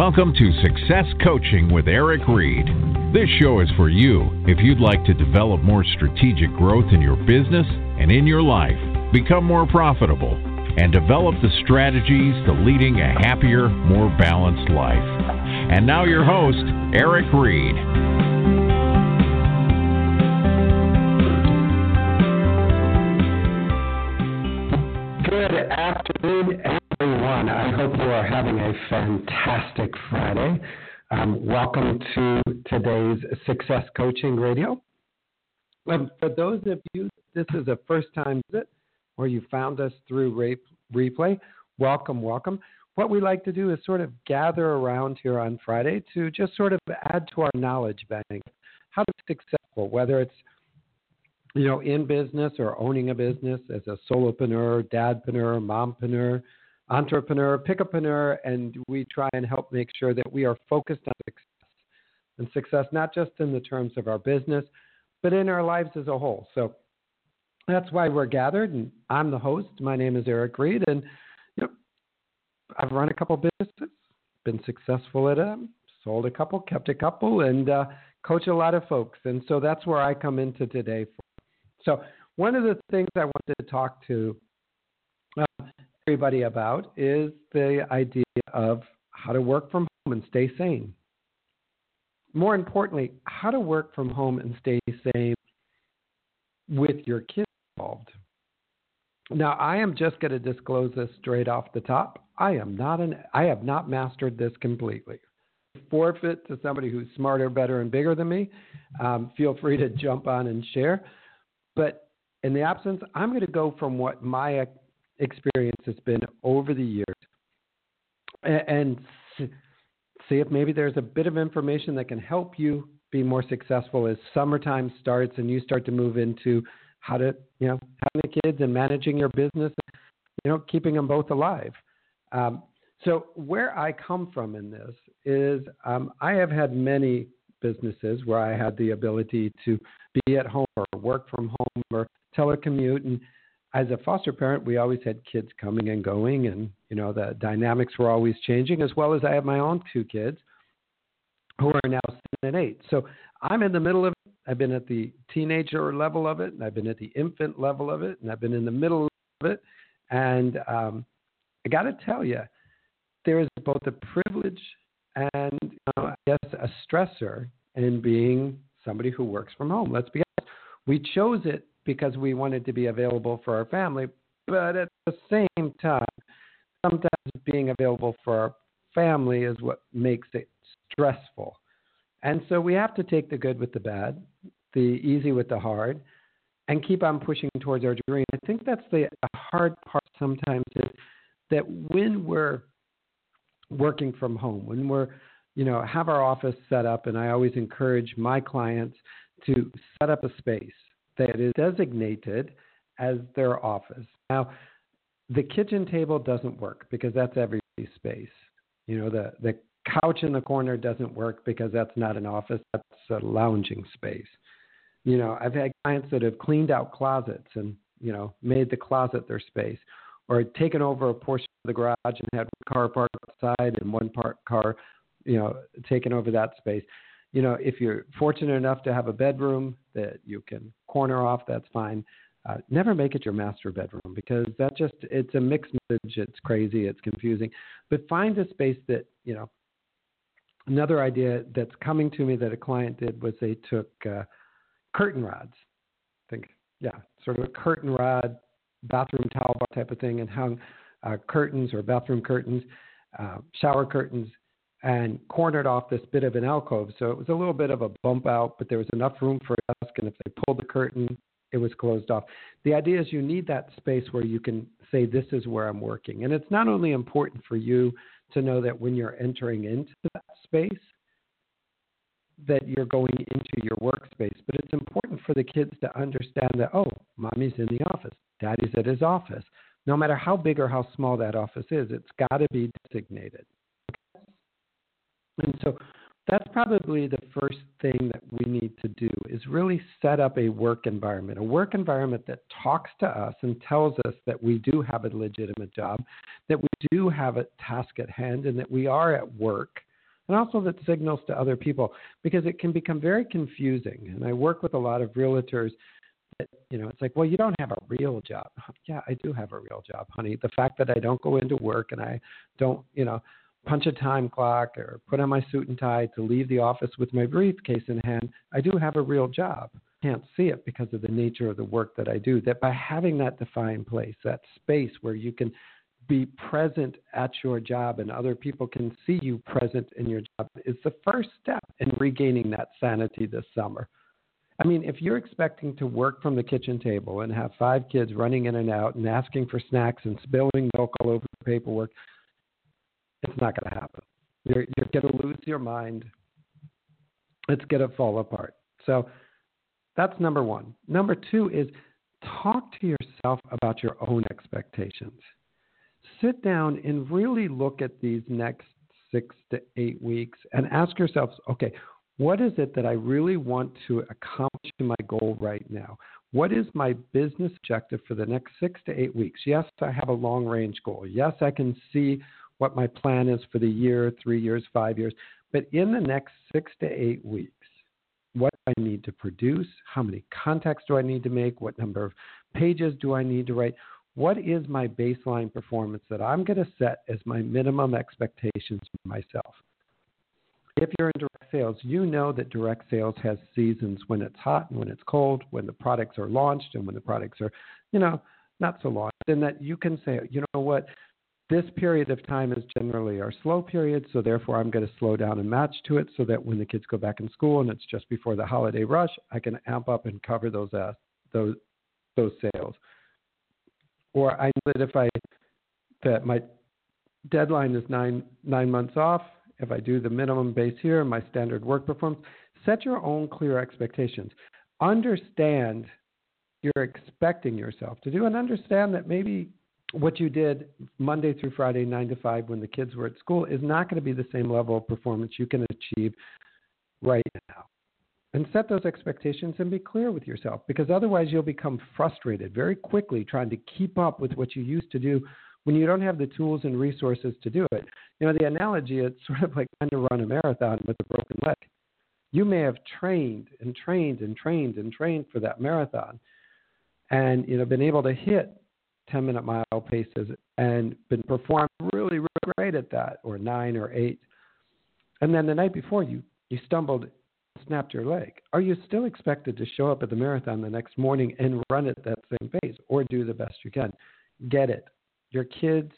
Welcome to Success Coaching with Eric Reid. This show is for you if you'd like to develop more strategic growth in your business and in your life, become more profitable, and develop the strategies to leading a happier, more balanced life. And now, your host, Eric Reid. Fantastic Friday. Um, welcome to today's Success Coaching Radio. Um, for those of you, this is a first time visit or you found us through replay, welcome, welcome. What we like to do is sort of gather around here on Friday to just sort of add to our knowledge bank. How to be successful, whether it's you know, in business or owning a business as a solopreneur, dadpreneur, mompreneur, entrepreneur, pickupreneur, and we try and help make sure that we are focused on success. And success not just in the terms of our business, but in our lives as a whole. So that's why we're gathered, and I'm the host. My name is Eric Reid, and you know, I've run a couple businesses, been successful at them, sold a couple, kept a couple, and uh, coach a lot of folks. And so that's where I come into today for so, one of the things I wanted to talk to uh, everybody about is the idea of how to work from home and stay sane. More importantly, how to work from home and stay sane with your kids involved. Now, I am just going to disclose this straight off the top. I am not an I have not mastered this completely. Forfeit to somebody who's smarter, better, and bigger than me. Um, feel free to jump on and share. But in the absence, I'm going to go from what my experience has been over the years and see if maybe there's a bit of information that can help you be more successful as summertime starts and you start to move into how to, you know, having the kids and managing your business, you know, keeping them both alive. Um, so where I come from in this is um, I have had many businesses where I had the ability to be at home or work from home or telecommute. And as a foster parent, we always had kids coming and going, and you know the dynamics were always changing. As well as I have my own two kids who are now seven and eight. So I'm in the middle of it. I've been at the teenager level of it, and I've been at the infant level of it, and I've been in the middle of it. And um, I got to tell you, there is both a privilege and you know, I guess a stressor in being somebody who works from home. Let's be honest. We chose it because we wanted to be available for our family, but at the same time, sometimes being available for our family is what makes it stressful. And so we have to take the good with the bad, the easy with the hard, and keep on pushing towards our dream. I think that's the hard part sometimes is that when we're working from home, when we're you know, have our office set up, and I always encourage my clients to set up a space that is designated as their office. Now, the kitchen table doesn't work because that's every space. You know, the the couch in the corner doesn't work because that's not an office, that's a lounging space. You know, I've had clients that have cleaned out closets and, you know, made the closet their space or taken over a portion of the garage and had one car parked outside and one part car you know, taking over that space. You know, if you're fortunate enough to have a bedroom that you can corner off, that's fine. Uh, never make it your master bedroom because that just it's a mixed message. It's crazy. It's confusing. But find a space that you know. Another idea that's coming to me that a client did was they took uh, curtain rods. I think yeah, sort of a curtain rod, bathroom towel bar type of thing, and hung uh, curtains or bathroom curtains, uh, shower curtains and cornered off this bit of an alcove. So it was a little bit of a bump out, but there was enough room for a desk. And if they pulled the curtain, it was closed off. The idea is you need that space where you can say, This is where I'm working. And it's not only important for you to know that when you're entering into that space, that you're going into your workspace, but it's important for the kids to understand that, oh, mommy's in the office, daddy's at his office. No matter how big or how small that office is, it's got to be designated. And so that's probably the first thing that we need to do is really set up a work environment, a work environment that talks to us and tells us that we do have a legitimate job, that we do have a task at hand, and that we are at work and also that signals to other people because it can become very confusing. And I work with a lot of realtors that, you know, it's like, well, you don't have a real job. Yeah, I do have a real job, honey. The fact that I don't go into work and I don't, you know, punch a time clock or put on my suit and tie to leave the office with my briefcase in hand, I do have a real job. Can't see it because of the nature of the work that I do. That by having that defined place, that space where you can be present at your job and other people can see you present in your job is the first step in regaining that sanity this summer. I mean, if you're expecting to work from the kitchen table and have five kids running in and out and asking for snacks and spilling milk all over the paperwork, it's not going to happen. You're, you're going to lose your mind. It's going to fall apart. So that's number one. Number two is talk to yourself about your own expectations. Sit down and really look at these next six to eight weeks and ask yourselves, okay, what is it that I really want to accomplish in my goal right now? What is my business objective for the next six to eight weeks? Yes, I have a long range goal. Yes, I can see what my plan is for the year, three years, five years. But in the next six to eight weeks, what do I need to produce? How many contacts do I need to make? What number of pages do I need to write? What is my baseline performance that I'm going to set as my minimum expectations for myself? If you're in direct sales, you know that direct sales has seasons when it's hot and when it's cold, when the products are launched and when the products are, you know, not so launched, and that you can say, you know what, this period of time is generally our slow period, so therefore I'm going to slow down and match to it so that when the kids go back in school and it's just before the holiday rush, I can amp up and cover those uh, those those sales. Or I know that if I that my deadline is nine nine months off, if I do the minimum base here, my standard work performance, set your own clear expectations. Understand you're expecting yourself to do, and understand that maybe what you did Monday through Friday, 9 to 5, when the kids were at school, is not going to be the same level of performance you can achieve right now. And set those expectations and be clear with yourself because otherwise you'll become frustrated very quickly trying to keep up with what you used to do when you don't have the tools and resources to do it. You know, the analogy, it's sort of like trying to run a marathon with a broken leg. You may have trained and trained and trained and trained for that marathon and, you know, been able to hit 10 minute mile paces and been performing really, really great at that, or nine or eight. And then the night before you, you stumbled, snapped your leg. Are you still expected to show up at the marathon the next morning and run at that same pace or do the best you can? Get it. Your kids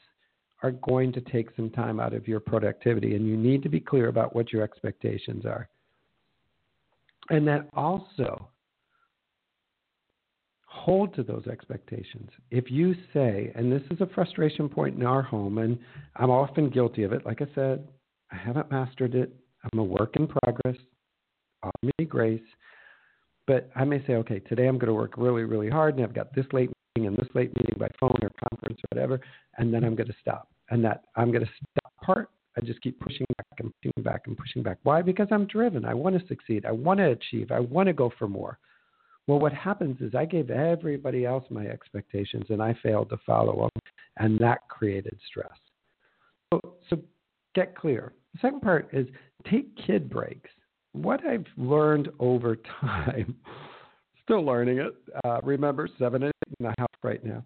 are going to take some time out of your productivity, and you need to be clear about what your expectations are. And then also, hold to those expectations. If you say, and this is a frustration point in our home, and I'm often guilty of it, like I said, I haven't mastered it. I'm a work in progress. Offer me grace. But I may say, okay, today I'm going to work really, really hard, and I've got this late meeting and this late meeting by phone or conference or whatever, and then I'm going to stop. And that I'm going to stop part, I just keep pushing back and pushing back and pushing back. Why? Because I'm driven. I want to succeed. I want to achieve. I want to go for more. Well, what happens is I gave everybody else my expectations and I failed to follow them, and that created stress. So, so get clear. The second part is take kid breaks. What I've learned over time, still learning it. Uh, remember, seven in the house right now.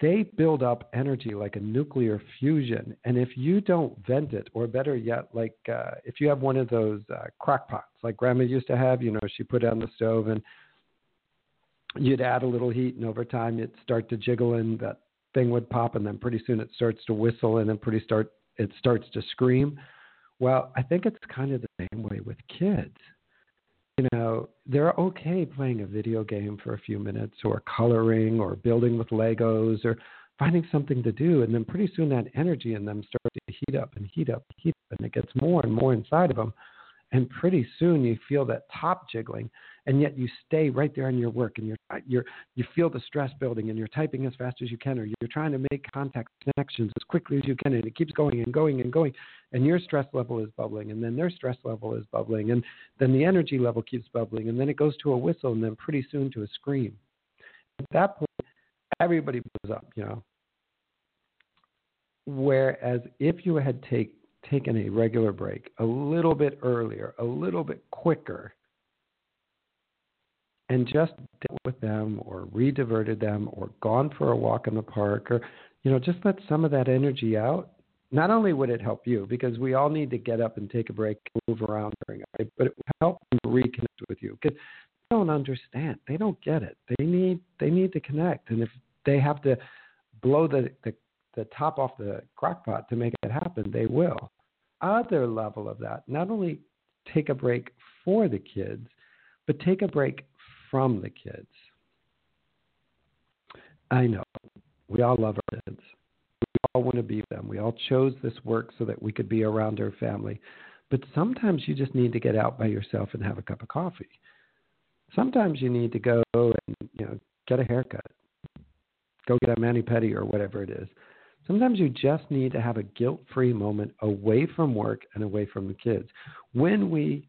They build up energy like a nuclear fusion, and if you don't vent it, or better yet, like uh, if you have one of those uh, crock pots like Grandma used to have, you know, she put it on the stove and you'd add a little heat, and over time it'd start to jiggle, and that thing would pop, and then pretty soon it starts to whistle, and then pretty start it starts to scream. Well, I think it's kind of the same way with kids. You know, they're okay playing a video game for a few minutes, or coloring, or building with Legos, or finding something to do, and then pretty soon that energy in them starts to heat up and heat up, and heat up, and it gets more and more inside of them. And pretty soon you feel that top jiggling and yet you stay right there in your work and you're, uh, you're, you feel the stress building and you're typing as fast as you can or you're trying to make contact connections as quickly as you can and it keeps going and going and going and your stress level is bubbling and then their stress level is bubbling and then the energy level keeps bubbling and then it goes to a whistle and then pretty soon to a scream. At that point, everybody blows up, you know. Whereas if you had take taken a regular break a little bit earlier, a little bit quicker, and just dealt with them or re-diverted them or gone for a walk in the park or you know just let some of that energy out not only would it help you because we all need to get up and take a break and move around during it right? but it would help them reconnect with you because they don't understand they don't get it they need they need to connect and if they have to blow the the, the top off the crock pot to make it happen they will other level of that not only take a break for the kids but take a break from the kids. I know. We all love our kids. We all want to be them. We all chose this work so that we could be around our family. But sometimes you just need to get out by yourself and have a cup of coffee. Sometimes you need to go and you know get a haircut, go get a mani pedi or whatever it is. Sometimes you just need to have a guilt-free moment away from work and away from the kids. When we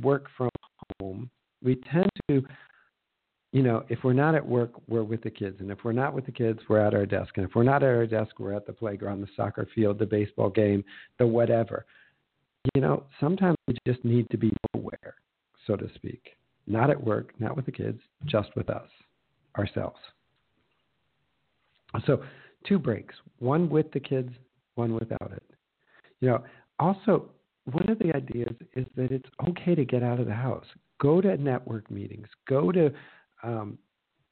work from home, we tend to you know, if we're not at work, we're with the kids. And if we're not with the kids, we're at our desk. And if we're not at our desk, we're at the playground, the soccer field, the baseball game, the whatever. You know, sometimes we just need to be aware, so to speak. Not at work, not with the kids, just with us, ourselves. So, two breaks one with the kids, one without it. You know, also, one of the ideas is that it's okay to get out of the house. Go to network meetings, go to um,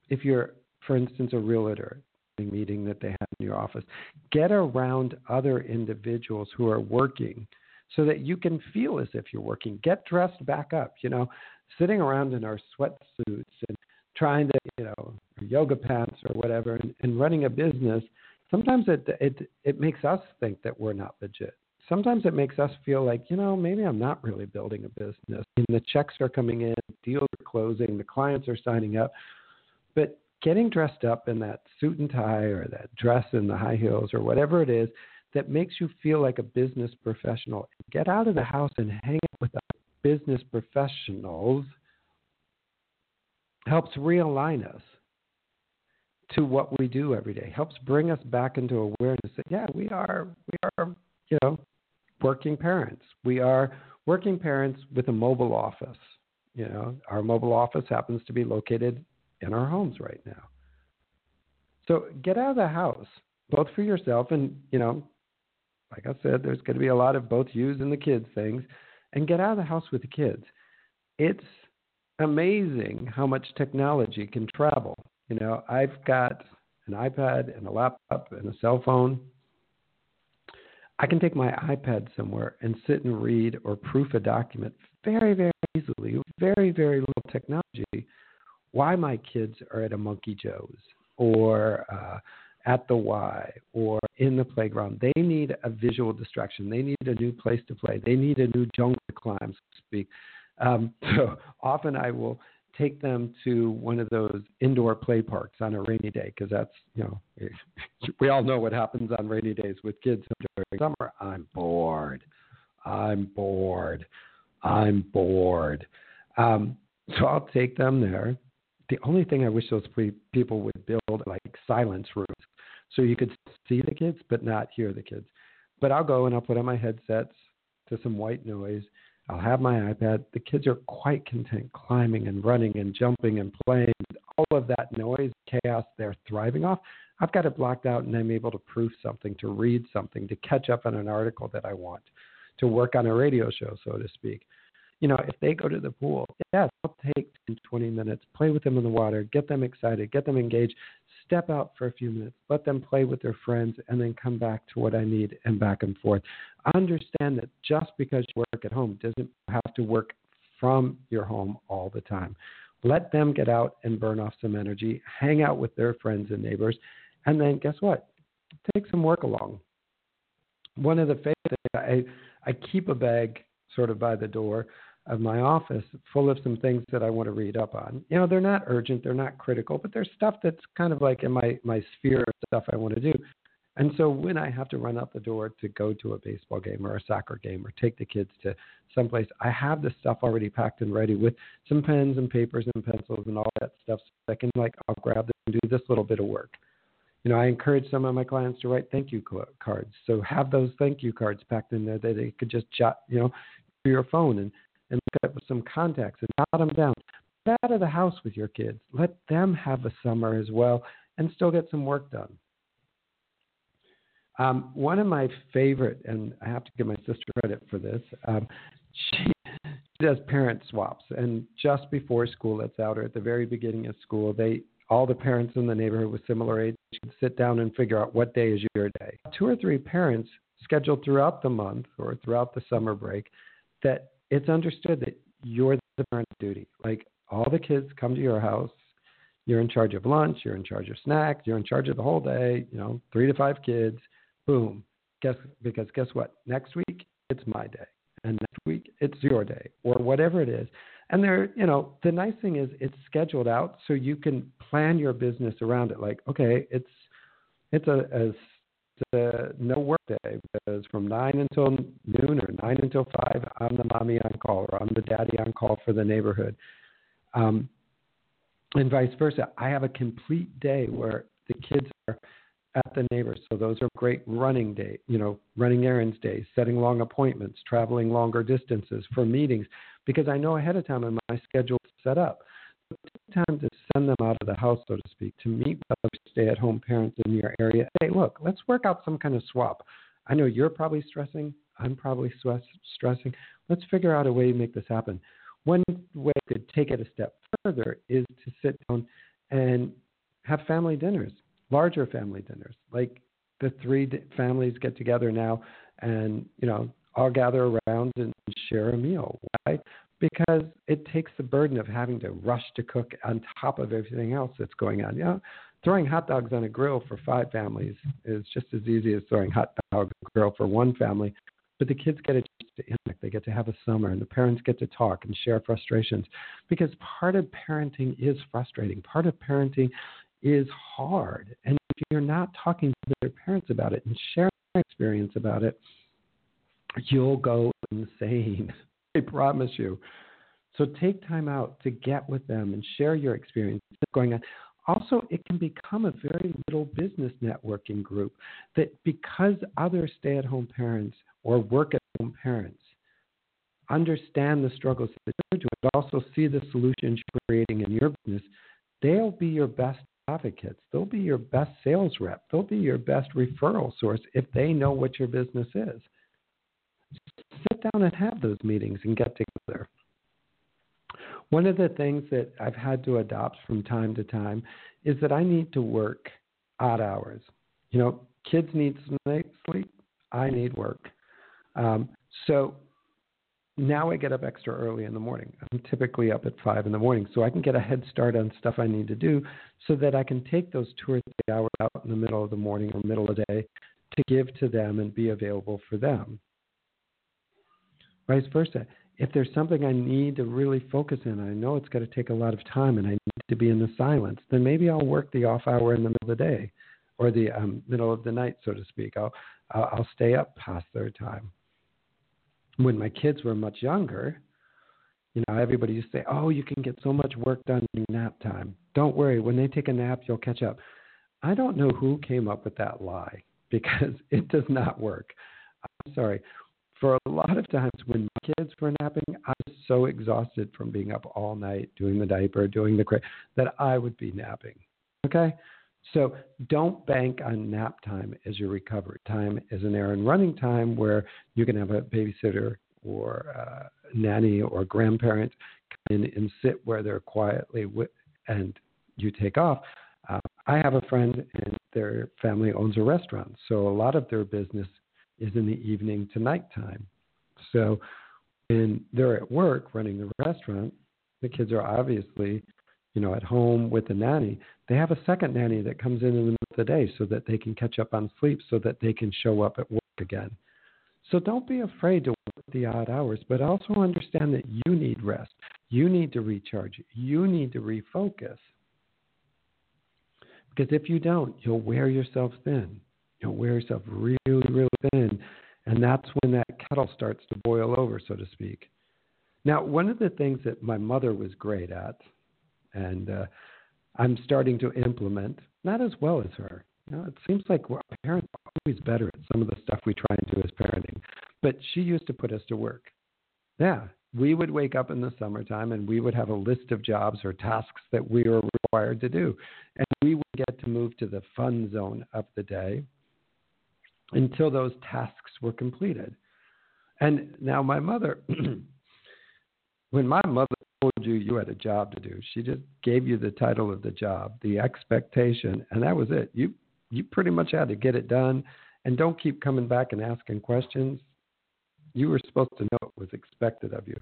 if you're, for instance, a realtor meeting that they have in your office, get around other individuals who are working so that you can feel as if you're working. Get dressed back up. You know, sitting around in our sweatsuits and trying to, you know, yoga pants or whatever, and, and running a business. Sometimes it it it makes us think that we're not legit. Sometimes it makes us feel like, you know, maybe I'm not really building a business. And the checks are coming in, deals are closing, the clients are signing up. But getting dressed up in that suit and tie or that dress and the high heels or whatever it is that makes you feel like a business professional, get out of the house and hang out with business professionals helps realign us to what we do every day helps bring us back into awareness that yeah we are we are you know working parents we are working parents with a mobile office you know, our mobile office happens to be located in our homes right now. So get out of the house, both for yourself and, you know, like I said, there's going to be a lot of both yous and the kids things, and get out of the house with the kids. It's amazing how much technology can travel. You know, I've got an iPad and a laptop and a cell phone. I can take my iPad somewhere and sit and read or proof a document very, very easily, very, very little technology, why my kids are at a Monkey Joe's or uh, at the Y or in the playground. They need a visual distraction. They need a new place to play. They need a new jungle to climb, so to speak. Um, so often I will take them to one of those indoor play parks on a rainy day because that's you know we all know what happens on rainy days with kids during summer. I'm bored. I'm bored. I'm bored. Um, so I'll take them there. The only thing I wish those people would build like silence rooms so you could see the kids but not hear the kids. But I'll go and I'll put on my headsets to some white noise. I'll have my iPad. The kids are quite content climbing and running and jumping and playing. All of that noise, chaos they're thriving off. I've got it blocked out and I'm able to proof something, to read something, to catch up on an article that I want to work on a radio show, so to speak. You know, if they go to the pool, yes, I'll take 10, 20 minutes, play with them in the water, get them excited, get them engaged, step out for a few minutes, let them play with their friends, and then come back to what I need and back and forth. Understand that just because you work at home doesn't have to work from your home all the time. Let them get out and burn off some energy, hang out with their friends and neighbors, and then guess what? Take some work along. One of the favorite things I I keep a bag sort of by the door of my office full of some things that I want to read up on. You know, they're not urgent, they're not critical, but there's stuff that's kind of like in my my sphere of stuff I want to do. And so when I have to run out the door to go to a baseball game or a soccer game or take the kids to someplace, I have the stuff already packed and ready with some pens and papers and pencils and all that stuff so I can like I'll grab them and do this little bit of work. You know, I encourage some of my clients to write thank you cards. So have those thank you cards packed in there that they could just jot, you know, to your phone and, and look up some contacts and jot them down. Get out of the house with your kids. Let them have a summer as well and still get some work done. Um, one of my favorite, and I have to give my sister credit for this, um, she, she does parent swaps. And just before school lets out, or at the very beginning of school, they all the parents in the neighborhood with similar age sit down and figure out what day is your day. Two or three parents scheduled throughout the month or throughout the summer break that it's understood that you're the parent of duty. Like all the kids come to your house, you're in charge of lunch, you're in charge of snacks, you're in charge of the whole day, you know, three to five kids. Boom. Guess because guess what? Next week it's my day. And next week it's your day or whatever it is. And there, you know, the nice thing is it's scheduled out so you can plan your business around it. Like, okay, it's it's a, a to no work day because from nine until noon or nine until five, I'm the mommy on call or I'm the daddy on call for the neighborhood, um, and vice versa. I have a complete day where the kids are at the neighbors, so those are great running day, you know, running errands days, setting long appointments, traveling longer distances for meetings, because I know ahead of time and my schedule set up time to send them out of the house, so to speak, to meet other stay at home parents in your area. Hey, look, let's work out some kind of swap. I know you're probably stressing. I'm probably stressing. Let's figure out a way to make this happen. One way to take it a step further is to sit down and have family dinners, larger family dinners. Like the three families get together now and, you know, all gather around and share a meal. Why? Because it takes the burden of having to rush to cook on top of everything else that's going on. You know, throwing hot dogs on a grill for five families is just as easy as throwing hot dogs on a grill for one family. But the kids get a chance to interact. They get to have a summer, and the parents get to talk and share frustrations. Because part of parenting is frustrating. Part of parenting is hard. And if you're not talking to their parents about it and sharing experience about it, you'll go insane. I promise you. So take time out to get with them and share your experience going on. Also, it can become a very little business networking group that because other stay at home parents or work at home parents understand the struggles that you're doing, but also see the solutions you're creating in your business, they'll be your best advocates. They'll be your best sales rep. They'll be your best referral source if they know what your business is sit down and have those meetings and get together. One of the things that I've had to adopt from time to time is that I need to work odd hours. You know, kids need sleep. I need work. Um, so now I get up extra early in the morning. I'm typically up at five in the morning, so I can get a head start on stuff I need to do, so that I can take those two or three hours out in the middle of the morning or middle of the day to give to them and be available for them vice versa. If there's something I need to really focus in, I know it's going to take a lot of time and I need to be in the silence, then maybe I'll work the off hour in the middle of the day or the um, middle of the night, so to speak. I'll, I'll stay up past their time. When my kids were much younger, you know, everybody used to say, "Oh, you can get so much work done in nap time." Don't worry, when they take a nap, you'll catch up. I don't know who came up with that lie because it does not work. I'm sorry for a lot of times when my kids were napping, I was so exhausted from being up all night doing the diaper, doing the crate, that I would be napping. Okay? So don't bank on nap time as your recovery time as an errand running time where you can have a babysitter or a nanny or grandparent come in and sit where they're quietly with, and you take off. Uh, I have a friend and their family owns a restaurant, so a lot of their business is in the evening to nighttime. So when they're at work running the restaurant, the kids are obviously, you know, at home with the nanny. They have a second nanny that comes in in the middle of the day so that they can catch up on sleep, so that they can show up at work again. So don't be afraid to work the odd hours, but also understand that you need rest. You need to recharge. You need to refocus. Because if you don't, you'll wear yourself thin You'll wear yourself really, thin. And that's when that kettle starts to boil over, so to speak. Now, one of the things that my mother was great at, and uh, I'm starting to implement, not as well as her, You know, it seems like our parents are always better at some of the stuff we try and do as parenting. But she used to put us to work. Yeah, we would wake up in the summertime and we would have a list of jobs or tasks that we were required to do. And we would get to move to the fun zone of the day until those tasks were completed. And now my mother, when my mother told you you had a job to do, she just gave you the title of the job, the expectation, and that was it. You you pretty much had to get it done and don't keep coming back and asking questions you were supposed to know what was expected of you.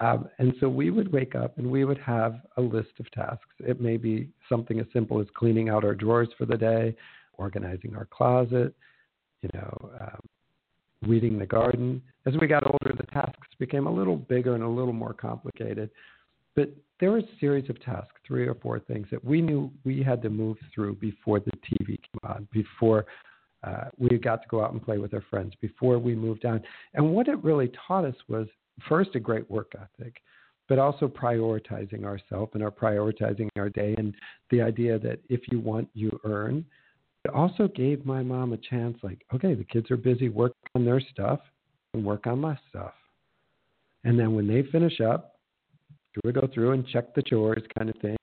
Um, and so we would wake up and we would have a list of tasks. It may be something as simple as cleaning out our drawers for the day, organizing our closet, you know, um, weeding the garden. As we got older, the tasks became a little bigger and a little more complicated. But there were a series of tasks, three or four things that we knew we had to move through before the TV came on, before uh, we got to go out and play with our friends before we moved on. And what it really taught us was first a great work ethic, but also prioritizing ourselves and our prioritizing our day and the idea that if you want, you earn. It also gave my mom a chance like, okay, the kids are busy working on their stuff and work on my stuff. And then when they finish up, we go through and check the chores kind of thing,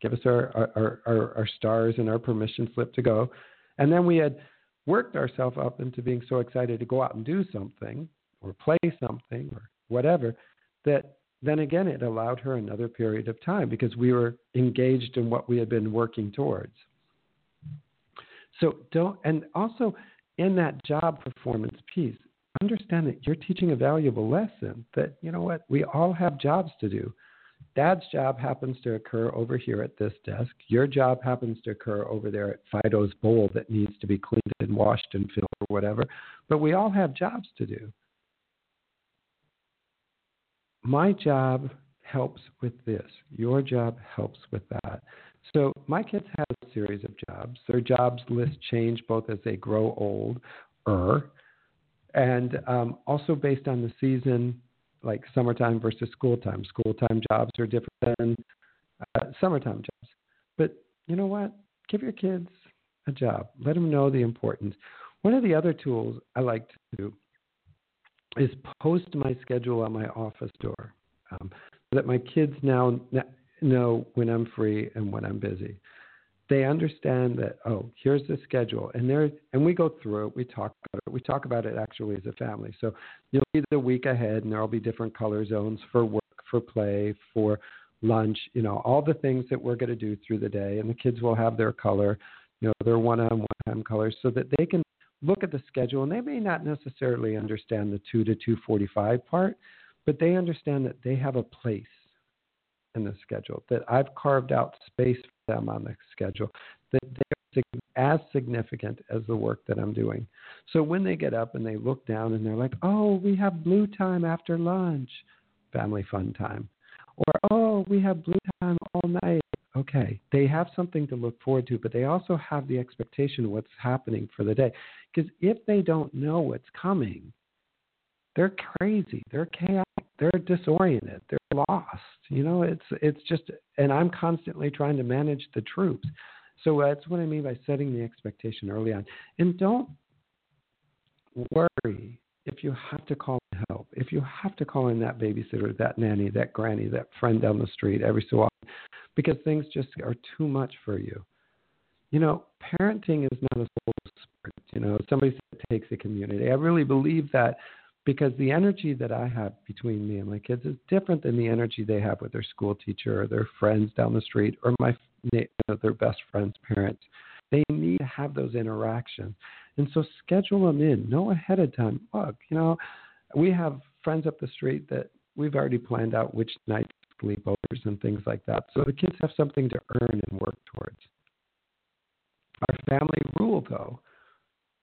give us our, our, our, our stars and our permission slip to go. And then we had worked ourselves up into being so excited to go out and do something or play something or whatever that then again it allowed her another period of time because we were engaged in what we had been working towards. So don't, and also in that job performance piece, understand that you're teaching a valuable lesson that, you know what, we all have jobs to do. Dad's job happens to occur over here at this desk. Your job happens to occur over there at Fido's bowl that needs to be cleaned and washed and filled or whatever. But we all have jobs to do. My job helps with this. Your job helps with that. So my kids have a series of jobs. Their jobs list change both as they grow old, er, and um, also based on the season like summertime versus school time. School time jobs are different than uh, summertime jobs. But you know what? Give your kids a job. Let them know the importance. One of the other tools I like to do is post my schedule on my office door um, so that my kids now know when I'm free and when I'm busy. They understand that oh here's the schedule. And there and we go through it. We talk about it. We talk about it actually as a family. So you'll see the week ahead and there'll be different color zones for work for play for lunch you know all the things that we're going to do through the day. And the kids will have their color you know their one on one time colors so that they can look at the schedule. And they may not necessarily understand the 2 to 245 part but they understand that they have a place in the schedule that I've carved out space for them on the schedule, that they're as significant as the work that I'm doing. So when they get up and they look down and they're like, oh, we have blue time after lunch, family fun time. Or, oh, we have blue time all night. Okay, they have something to look forward to, but they also have the expectation of what's happening for the day. Because if they don't know what's coming, they're crazy, they're chaotic, they're disoriented, they're lost. You know, it's it's just, and I'm constantly trying to manage the troops. So that's what I mean by setting the expectation early on. And don't worry if you have to call in help, if you have to call in that babysitter, that nanny, that granny, that friend down the street every so often, because things just are too much for you. You know, parenting is not a solo sport. You know, somebody takes a community. I really believe that because the energy that I have between me and my kids is different than the energy they have with their school teacher or their friends down the street or my you know, their best friends' parents. They need to have those interactions, and so schedule them in. Know ahead of time. Look, you know, we have friends up the street that we've already planned out which nights sleepovers and things like that, so the kids have something to earn and work towards. Our family rule, though,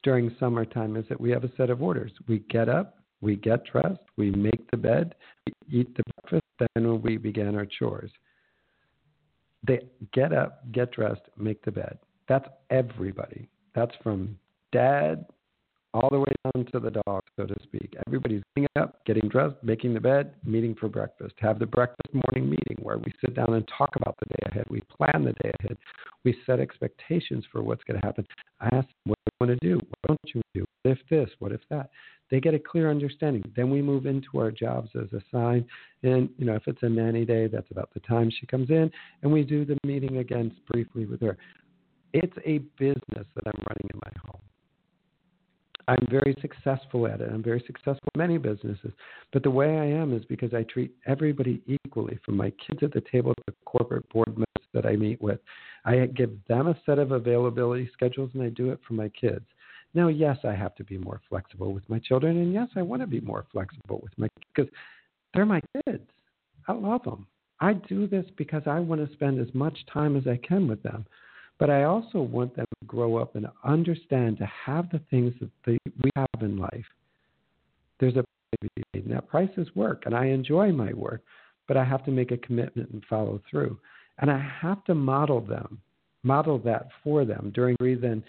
during summertime is that we have a set of orders. We get up, we get dressed, we make the bed, we eat the breakfast, then we begin our chores. They get up, get dressed, make the bed. That's everybody. That's from dad all the way down to the dog, so to speak. Everybody's getting up, getting dressed, making the bed, meeting for breakfast. Have the breakfast morning meeting where we sit down and talk about the day ahead. We plan the day ahead. We set expectations for what's going to happen. I ask them, what do you want to do? What don't you do? What if this? What if that? They get a clear understanding. Then we move into our jobs as assigned. And, you know, if it's a nanny day, that's about the time she comes in. And we do the meeting again briefly with her. It's a business that I'm running in my home. I'm very successful at it. I'm very successful in many businesses. But the way I am is because I treat everybody equally, from my kids at the table to the corporate board members that I meet with. I give them a set of availability schedules and I do it for my kids. Now, yes, I have to be more flexible with my children, and yes, I want to be more flexible with my because they're my kids. I love them. I do this because I want to spend as much time as I can with them. But I also want them to grow up and understand to have the things that they, we have in life. There's a and that work, and I enjoy my work, but I have to make a commitment and follow through. And I have to model them, model that for them during than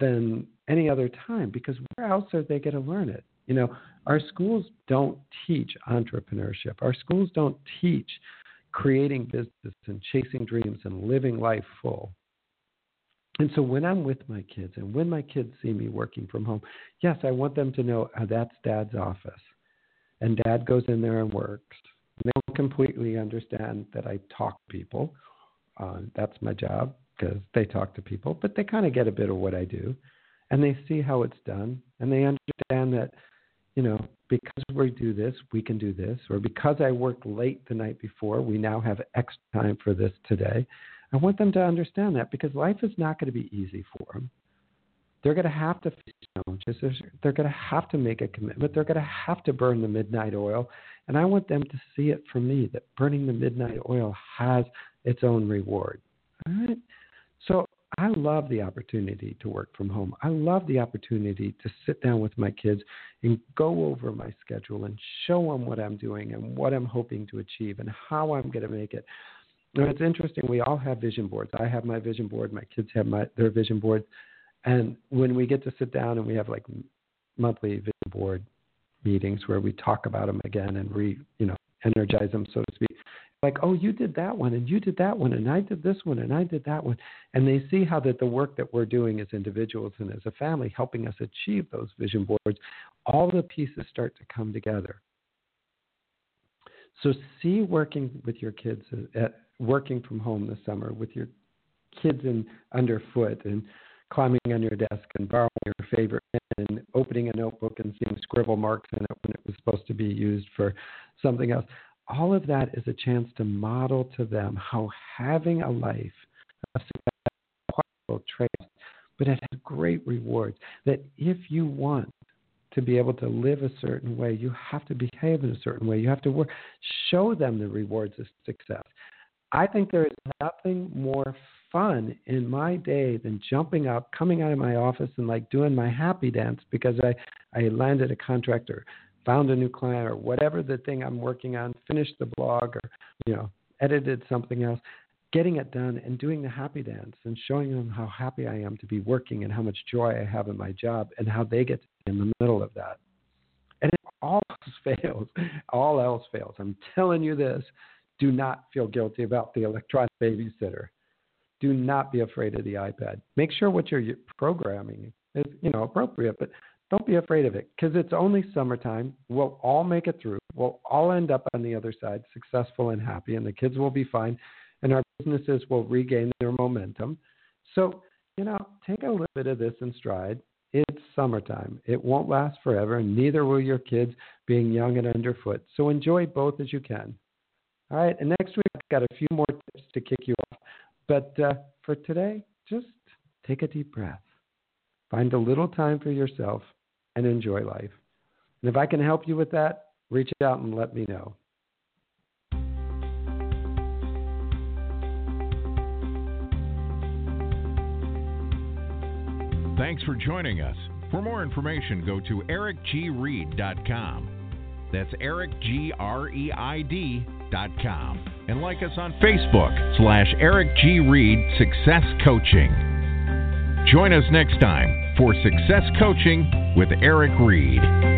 than any other time because where else are they going to learn it? You know, our schools don't teach entrepreneurship. Our schools don't teach creating business and chasing dreams and living life full. And so when I'm with my kids and when my kids see me working from home, yes, I want them to know oh, that's dad's office. And dad goes in there and works. And they don't completely understand that I talk to people. Uh, that's my job because they talk to people, but they kind of get a bit of what I do. And they see how it's done. And they understand that, you know, because we do this, we can do this. Or because I worked late the night before, we now have extra time for this today. I want them to understand that because life is not going to be easy for them. They're going to have to face challenges. They're going to have to make a commitment. They're going to have to burn the midnight oil. And I want them to see it from me that burning the midnight oil has its own reward. All right? So I love the opportunity to work from home. I love the opportunity to sit down with my kids and go over my schedule and show them what I'm doing and what I'm hoping to achieve and how I'm going to make it now it's interesting. We all have vision boards. I have my vision board. My kids have my their vision board. And when we get to sit down and we have like monthly vision board meetings where we talk about them again and re you know energize them so to speak like oh you did that one and you did that one and i did this one and i did that one and they see how that the work that we're doing as individuals and as a family helping us achieve those vision boards all the pieces start to come together so see working with your kids at, working from home this summer with your kids in underfoot and climbing on your desk and borrowing your favorite pen and opening a notebook and seeing scribble marks in it when it was supposed to be used for something else. All of that is a chance to model to them how having a life of success traits, but it has great rewards. That if you want to be able to live a certain way, you have to behave in a certain way. You have to work. Show them the rewards of success. I think there is nothing more fun in my day than jumping up, coming out of my office, and like doing my happy dance because I I landed a contract or found a new client or whatever the thing I'm working on, finished the blog or you know edited something else, getting it done and doing the happy dance and showing them how happy I am to be working and how much joy I have in my job and how they get in the middle of that. And if all else fails, all else fails. I'm telling you this do not feel guilty about the electronic babysitter. Do not be afraid of the iPad. Make sure what you're programming is, you know, appropriate, but don't be afraid of it because it's only summertime. We'll all make it through. We'll all end up on the other side successful and happy, and the kids will be fine, and our businesses will regain their momentum. So, you know, take a little bit of this in stride. It's summertime. It won't last forever, and neither will your kids being young and underfoot. So enjoy both as you can. All right, and next week I've got a few more tips to kick you off. But uh, for today, just take a deep breath, find a little time for yourself, and enjoy life. And if I can help you with that, reach out and let me know. Thanks for joining us. For more information, go to ericgreid.com. That's Eric, G R E I D com and like us on Facebook slash Eric G. Reid Success Coaching. Join us next time for Success Coaching with Eric Reid.